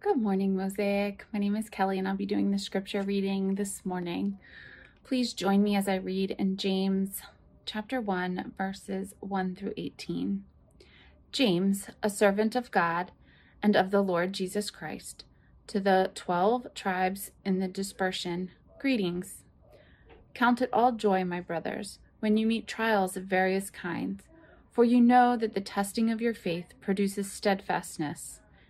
Good morning, Mosaic. My name is Kelly, and I'll be doing the scripture reading this morning. Please join me as I read in James chapter 1, verses 1 through 18. James, a servant of God and of the Lord Jesus Christ, to the twelve tribes in the dispersion, greetings. Count it all joy, my brothers, when you meet trials of various kinds, for you know that the testing of your faith produces steadfastness.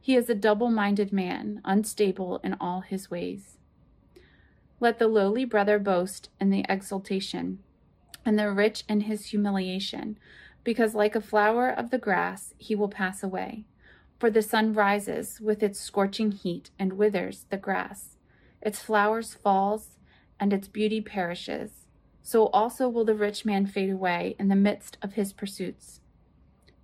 He is a double minded man, unstable in all his ways. Let the lowly brother boast in the exaltation, and the rich in his humiliation, because like a flower of the grass he will pass away. For the sun rises with its scorching heat and withers the grass. Its flowers falls, and its beauty perishes. So also will the rich man fade away in the midst of his pursuits.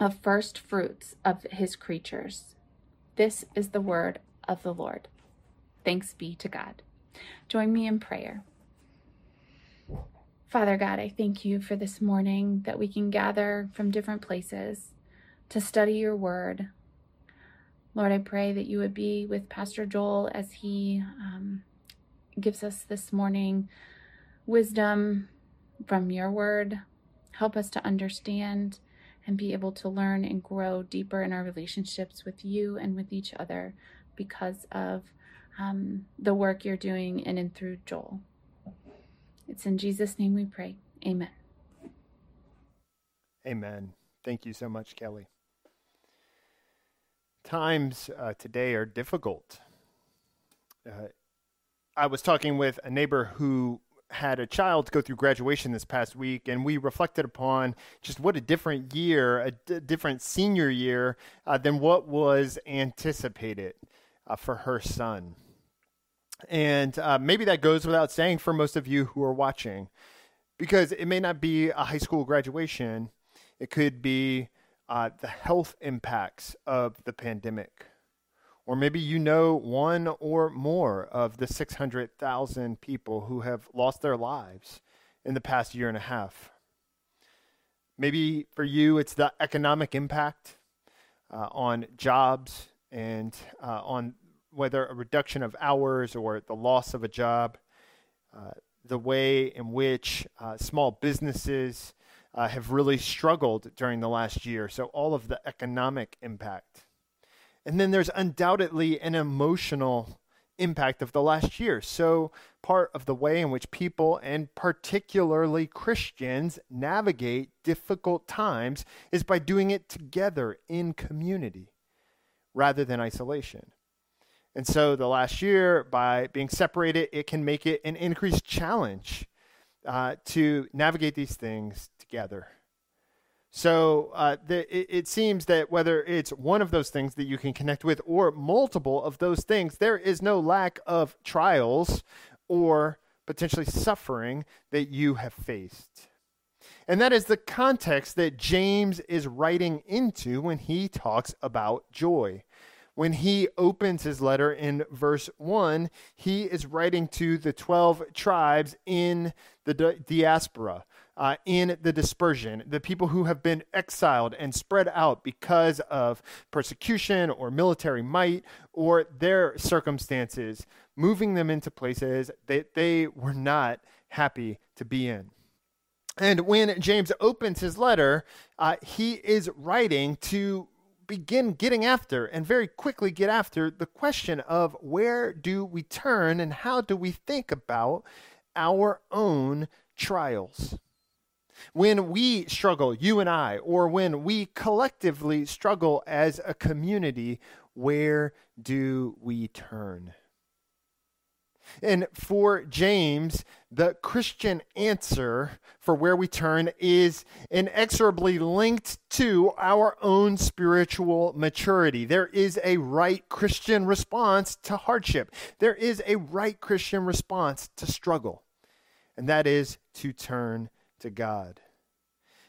of first fruits of his creatures. This is the word of the Lord. Thanks be to God. Join me in prayer. Father God, I thank you for this morning that we can gather from different places to study your word, Lord, I pray that you would be with Pastor Joel as he um, gives us this morning wisdom from your word. Help us to understand and be able to learn and grow deeper in our relationships with you and with each other because of um, the work you're doing in and through Joel. It's in Jesus' name we pray. Amen. Amen. Thank you so much, Kelly times uh, today are difficult. Uh, I was talking with a neighbor who had a child go through graduation this past week, and we reflected upon just what a different year, a d- different senior year uh, than what was anticipated uh, for her son. And uh, maybe that goes without saying for most of you who are watching, because it may not be a high school graduation, it could be uh, the health impacts of the pandemic. Or maybe you know one or more of the 600,000 people who have lost their lives in the past year and a half. Maybe for you, it's the economic impact uh, on jobs and uh, on whether a reduction of hours or the loss of a job, uh, the way in which uh, small businesses uh, have really struggled during the last year. So, all of the economic impact. And then there's undoubtedly an emotional impact of the last year. So, part of the way in which people, and particularly Christians, navigate difficult times is by doing it together in community rather than isolation. And so, the last year, by being separated, it can make it an increased challenge uh, to navigate these things together. So uh, the, it, it seems that whether it's one of those things that you can connect with or multiple of those things, there is no lack of trials or potentially suffering that you have faced. And that is the context that James is writing into when he talks about joy. When he opens his letter in verse 1, he is writing to the 12 tribes in the diaspora, uh, in the dispersion, the people who have been exiled and spread out because of persecution or military might or their circumstances, moving them into places that they were not happy to be in. And when James opens his letter, uh, he is writing to begin getting after and very quickly get after the question of where do we turn and how do we think about our own trials. When we struggle, you and I, or when we collectively struggle as a community, where do we turn? And for James, the Christian answer for where we turn is inexorably linked to our own spiritual maturity. There is a right Christian response to hardship, there is a right Christian response to struggle, and that is to turn to God.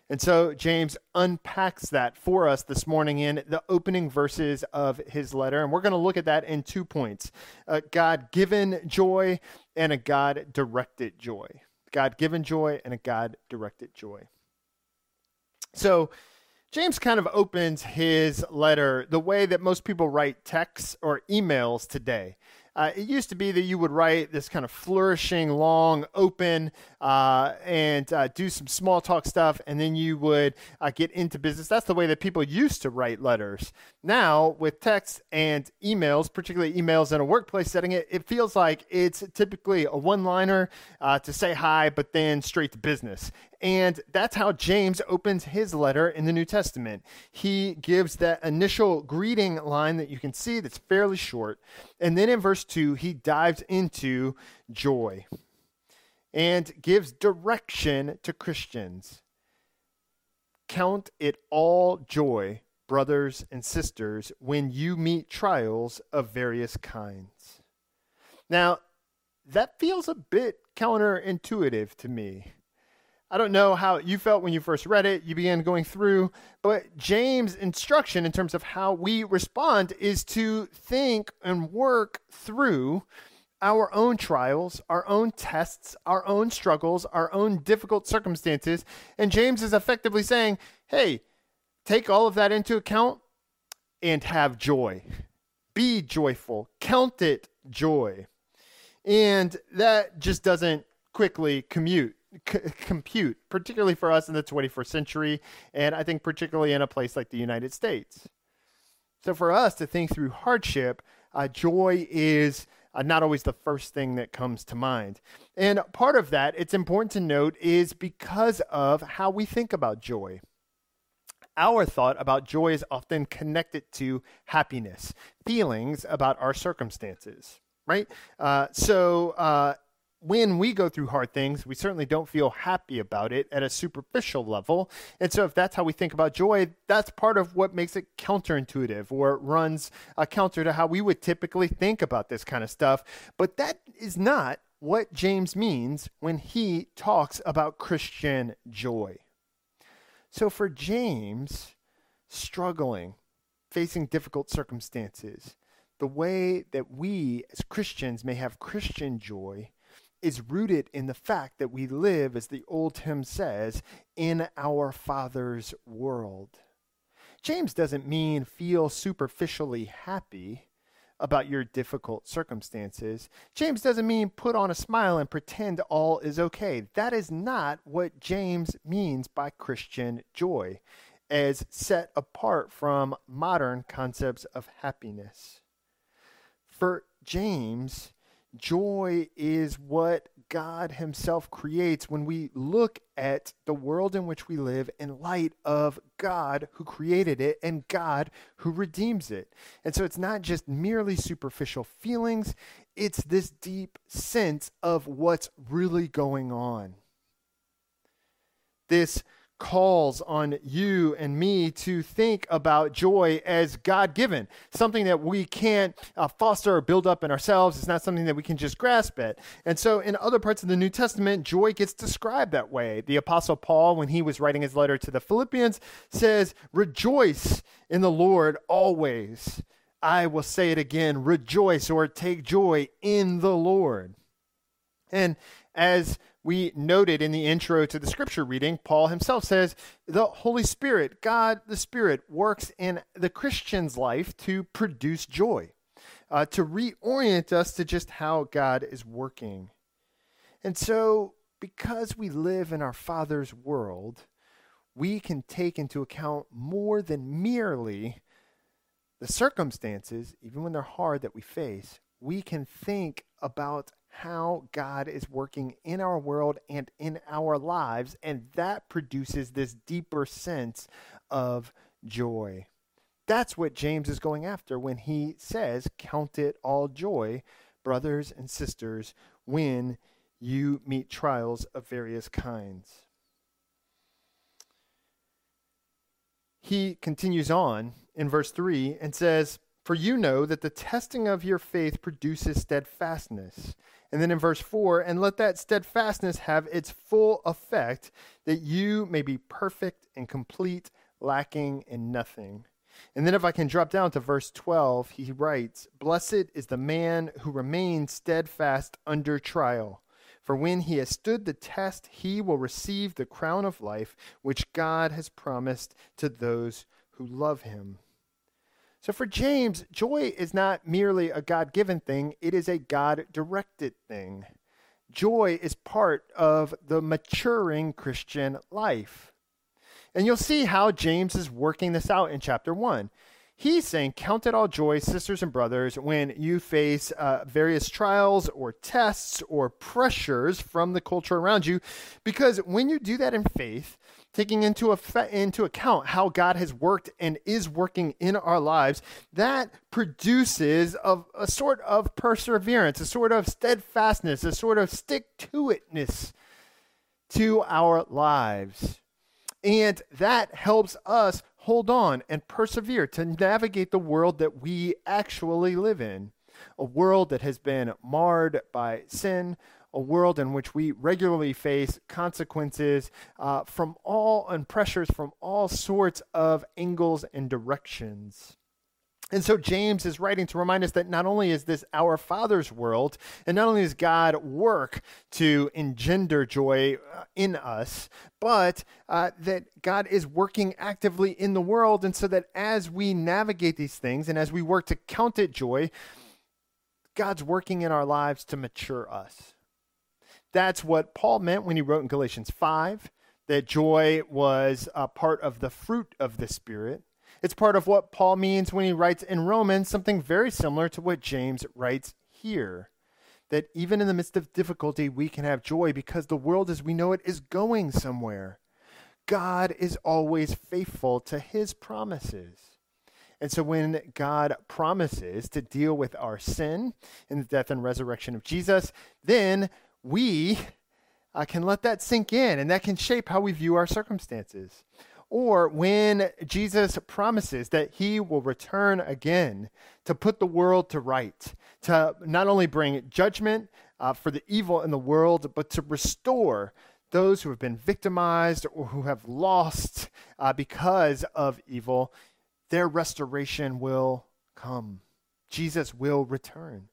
And so James unpacks that for us this morning in the opening verses of his letter. And we're going to look at that in two points a God given joy and a God directed joy. God given joy and a God directed joy. So, James kind of opens his letter the way that most people write texts or emails today. Uh, it used to be that you would write this kind of flourishing, long, open, uh, and uh, do some small talk stuff, and then you would uh, get into business. That's the way that people used to write letters. Now, with text and emails, particularly emails in a workplace setting, it, it feels like it's typically a one liner uh, to say hi, but then straight to business. And that's how James opens his letter in the New Testament. He gives that initial greeting line that you can see that's fairly short. And then in verse 2, he dives into joy and gives direction to Christians. Count it all joy, brothers and sisters, when you meet trials of various kinds. Now, that feels a bit counterintuitive to me. I don't know how you felt when you first read it. You began going through, but James' instruction in terms of how we respond is to think and work through our own trials, our own tests, our own struggles, our own difficult circumstances. And James is effectively saying, hey, take all of that into account and have joy. Be joyful, count it joy. And that just doesn't quickly commute c- compute, particularly for us in the 21st century, and I think particularly in a place like the United States. So for us to think through hardship, uh, joy is uh, not always the first thing that comes to mind. And part of that, it's important to note, is because of how we think about joy. Our thought about joy is often connected to happiness, feelings about our circumstances, right? Uh, so, uh, when we go through hard things, we certainly don't feel happy about it at a superficial level. And so, if that's how we think about joy, that's part of what makes it counterintuitive or runs a counter to how we would typically think about this kind of stuff. But that is not what James means when he talks about Christian joy. So, for James, struggling, facing difficult circumstances, the way that we as Christians may have Christian joy is rooted in the fact that we live, as the old hymn says, in our Father's world. James doesn't mean feel superficially happy about your difficult circumstances. James doesn't mean put on a smile and pretend all is okay. That is not what James means by Christian joy, as set apart from modern concepts of happiness. For James, Joy is what God Himself creates when we look at the world in which we live in light of God who created it and God who redeems it. And so it's not just merely superficial feelings, it's this deep sense of what's really going on. This calls on you and me to think about joy as God given, something that we can't uh, foster or build up in ourselves. It's not something that we can just grasp it. And so, in other parts of the New Testament, joy gets described that way. The Apostle Paul, when he was writing his letter to the Philippians, says, Rejoice in the Lord always. I will say it again rejoice or take joy in the Lord. And as we noted in the intro to the scripture reading, Paul himself says the Holy Spirit, God the Spirit, works in the Christian's life to produce joy, uh, to reorient us to just how God is working. And so, because we live in our Father's world, we can take into account more than merely the circumstances, even when they're hard, that we face. We can think about how God is working in our world and in our lives, and that produces this deeper sense of joy. That's what James is going after when he says, Count it all joy, brothers and sisters, when you meet trials of various kinds. He continues on in verse 3 and says, For you know that the testing of your faith produces steadfastness. And then in verse 4, and let that steadfastness have its full effect, that you may be perfect and complete, lacking in nothing. And then if I can drop down to verse 12, he writes, Blessed is the man who remains steadfast under trial. For when he has stood the test, he will receive the crown of life which God has promised to those who love him. So for James, joy is not merely a God given thing, it is a God directed thing. Joy is part of the maturing Christian life. And you'll see how James is working this out in chapter 1. He's saying, Count it all joy, sisters and brothers, when you face uh, various trials or tests or pressures from the culture around you. Because when you do that in faith, taking into, effect, into account how God has worked and is working in our lives, that produces a, a sort of perseverance, a sort of steadfastness, a sort of stick to itness to our lives. And that helps us hold on and persevere to navigate the world that we actually live in. A world that has been marred by sin, a world in which we regularly face consequences uh, from all and pressures from all sorts of angles and directions. And so James is writing to remind us that not only is this our Father's world, and not only does God work to engender joy uh, in us, but uh, that God is working actively in the world. And so that as we navigate these things and as we work to count it joy, God's working in our lives to mature us. That's what Paul meant when he wrote in Galatians 5 that joy was a part of the fruit of the Spirit. It's part of what Paul means when he writes in Romans something very similar to what James writes here. That even in the midst of difficulty, we can have joy because the world as we know it is going somewhere. God is always faithful to his promises. And so when God promises to deal with our sin in the death and resurrection of Jesus, then we uh, can let that sink in and that can shape how we view our circumstances or when Jesus promises that he will return again to put the world to right, to not only bring judgment uh, for the evil in the world, but to restore those who have been victimized or who have lost uh, because of evil, their restoration will come. Jesus will return.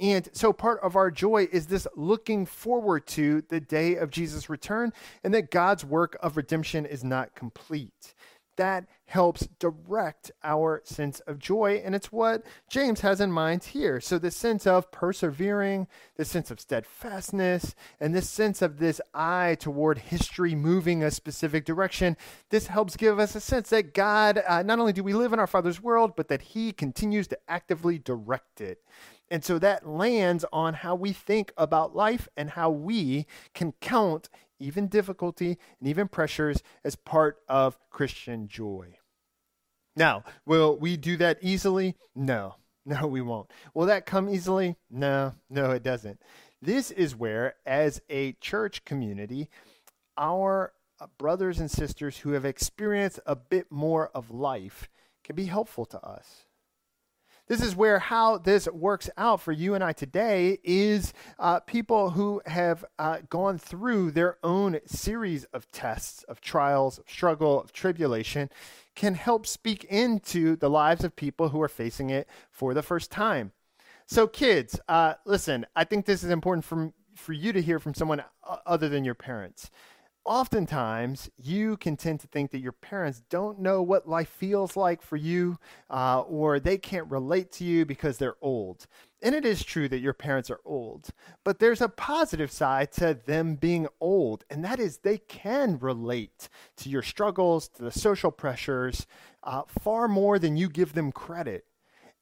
And so part of our joy is this looking forward to the day of Jesus' return and that God's work of redemption is not complete. That helps direct our sense of joy. And it's what James has in mind here. So, this sense of persevering, this sense of steadfastness, and this sense of this eye toward history moving a specific direction, this helps give us a sense that God, uh, not only do we live in our Father's world, but that He continues to actively direct it. And so that lands on how we think about life and how we can count even difficulty and even pressures as part of Christian joy. Now, will we do that easily? No, no, we won't. Will that come easily? No, no, it doesn't. This is where, as a church community, our uh, brothers and sisters who have experienced a bit more of life can be helpful to us. This is where how this works out for you and I today is uh, people who have uh, gone through their own series of tests, of trials, of struggle, of tribulation, can help speak into the lives of people who are facing it for the first time. So, kids, uh, listen, I think this is important for, for you to hear from someone other than your parents oftentimes you can tend to think that your parents don't know what life feels like for you uh, or they can't relate to you because they're old. And it is true that your parents are old, but there's a positive side to them being old, and that is they can relate to your struggles, to the social pressures, uh, far more than you give them credit.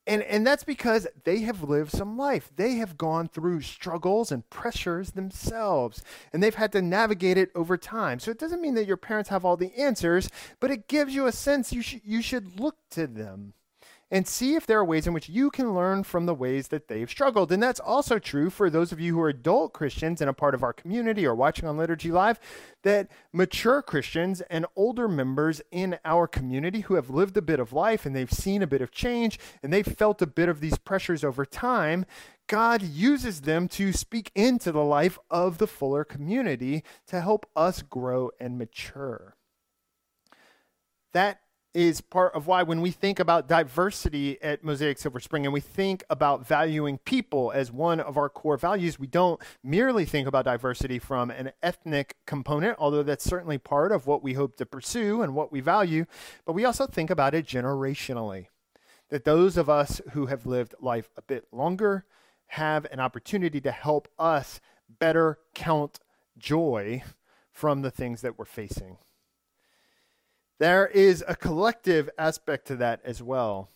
And, and that's because they have lived some life. They have gone through struggles and pressures themselves, and they've had to navigate it over time. So it doesn't mean that your parents have all the answers, but it gives you a sense you, sh- you should look to them and see if there are ways in which you can learn from the ways that they've struggled. And that's also true for those of you who are adult Christians and a part of our community or watching on Liturgy Live, that mature Christians and older members in our community who have lived a bit of life and they've seen a bit of change and they've felt a bit of these pressures over time. God uses them to speak into the life of the fuller community to help us grow and mature. That is part of why when we think about diversity at Mosaic Silver Spring and we think about valuing people as one of our core values, we don't merely think about diversity from an ethnic component, although that's certainly part of what we hope to pursue and what we value, but we also think about it generationally. That those of us who have lived life a bit longer have an opportunity to help us better count joy from the things that we're facing. There is a collective aspect to that as well.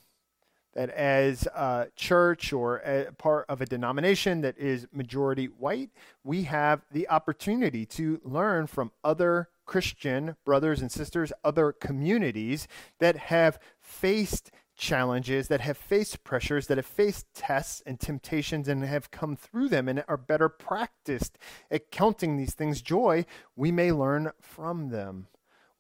That as a church or a part of a denomination that is majority white, we have the opportunity to learn from other Christian brothers and sisters, other communities that have faced challenges, that have faced pressures, that have faced tests and temptations and have come through them and are better practiced at counting these things joy, we may learn from them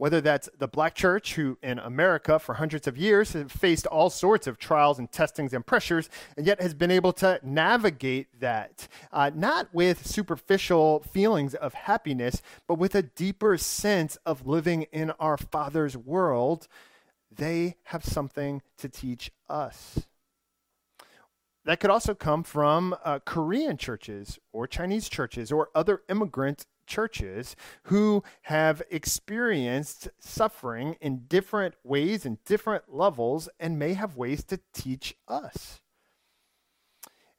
whether that's the black church, who in America for hundreds of years have faced all sorts of trials and testings and pressures, and yet has been able to navigate that, uh, not with superficial feelings of happiness, but with a deeper sense of living in our Father's world. They have something to teach us. That could also come from uh, Korean churches or Chinese churches or other immigrant churches who have experienced suffering in different ways and different levels and may have ways to teach us.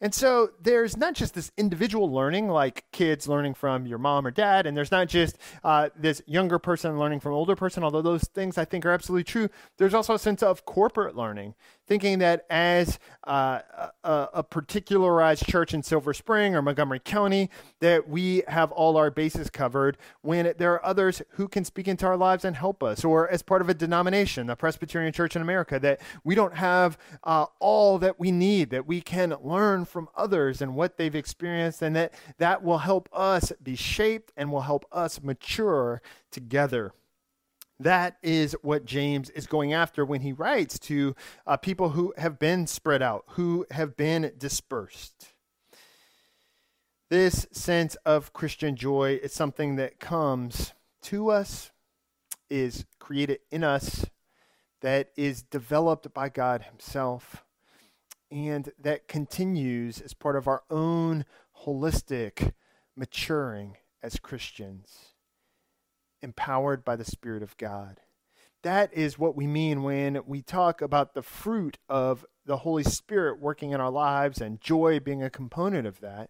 And so there's not just this individual learning, like kids learning from your mom or dad, and there's not just uh, this younger person learning from older person, although those things I think are absolutely true. There's also a sense of corporate learning, thinking that as uh, a, a, particularized church in Silver Spring or Montgomery County, that we have all our bases covered when there are others who can speak into our lives and help us, or as part of a denomination, the Presbyterian Church in America, that we don't have uh, all that we need, that we can learn from others and what they've experienced, and that that will help us be shaped and will help us mature together. That is what James is going after when he writes to uh, people who have been spread out, who have been dispersed. This sense of Christian joy is something that comes to us, is created in us, that is developed by God Himself, and that continues as part of our own holistic maturing as Christians empowered by the Spirit of God. That is what we mean when we talk about the fruit of the Holy Spirit working in our lives and joy being a component of that.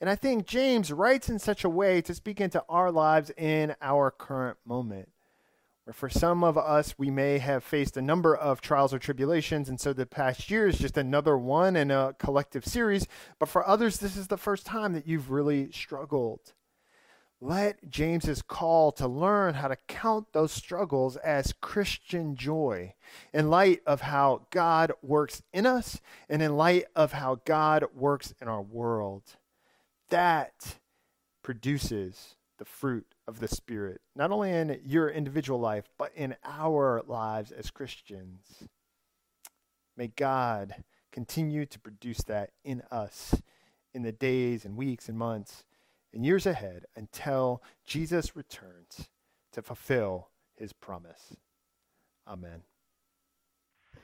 And I think James writes in such a way to speak into our lives in our current moment. Where for some of us, we may have faced a number of trials or tribulations, and so the past year is just another one in a collective series. But for others, this is the first time that you've really struggled. Let James's call to learn how to count those struggles as Christian joy in light of how God works in us and in light of how God works in our world. That produces the fruit of the Spirit, not only in your individual life, but in our lives as Christians. May God continue to produce that in us in the days and weeks and months in years ahead until Jesus returns to fulfill his promise. Amen.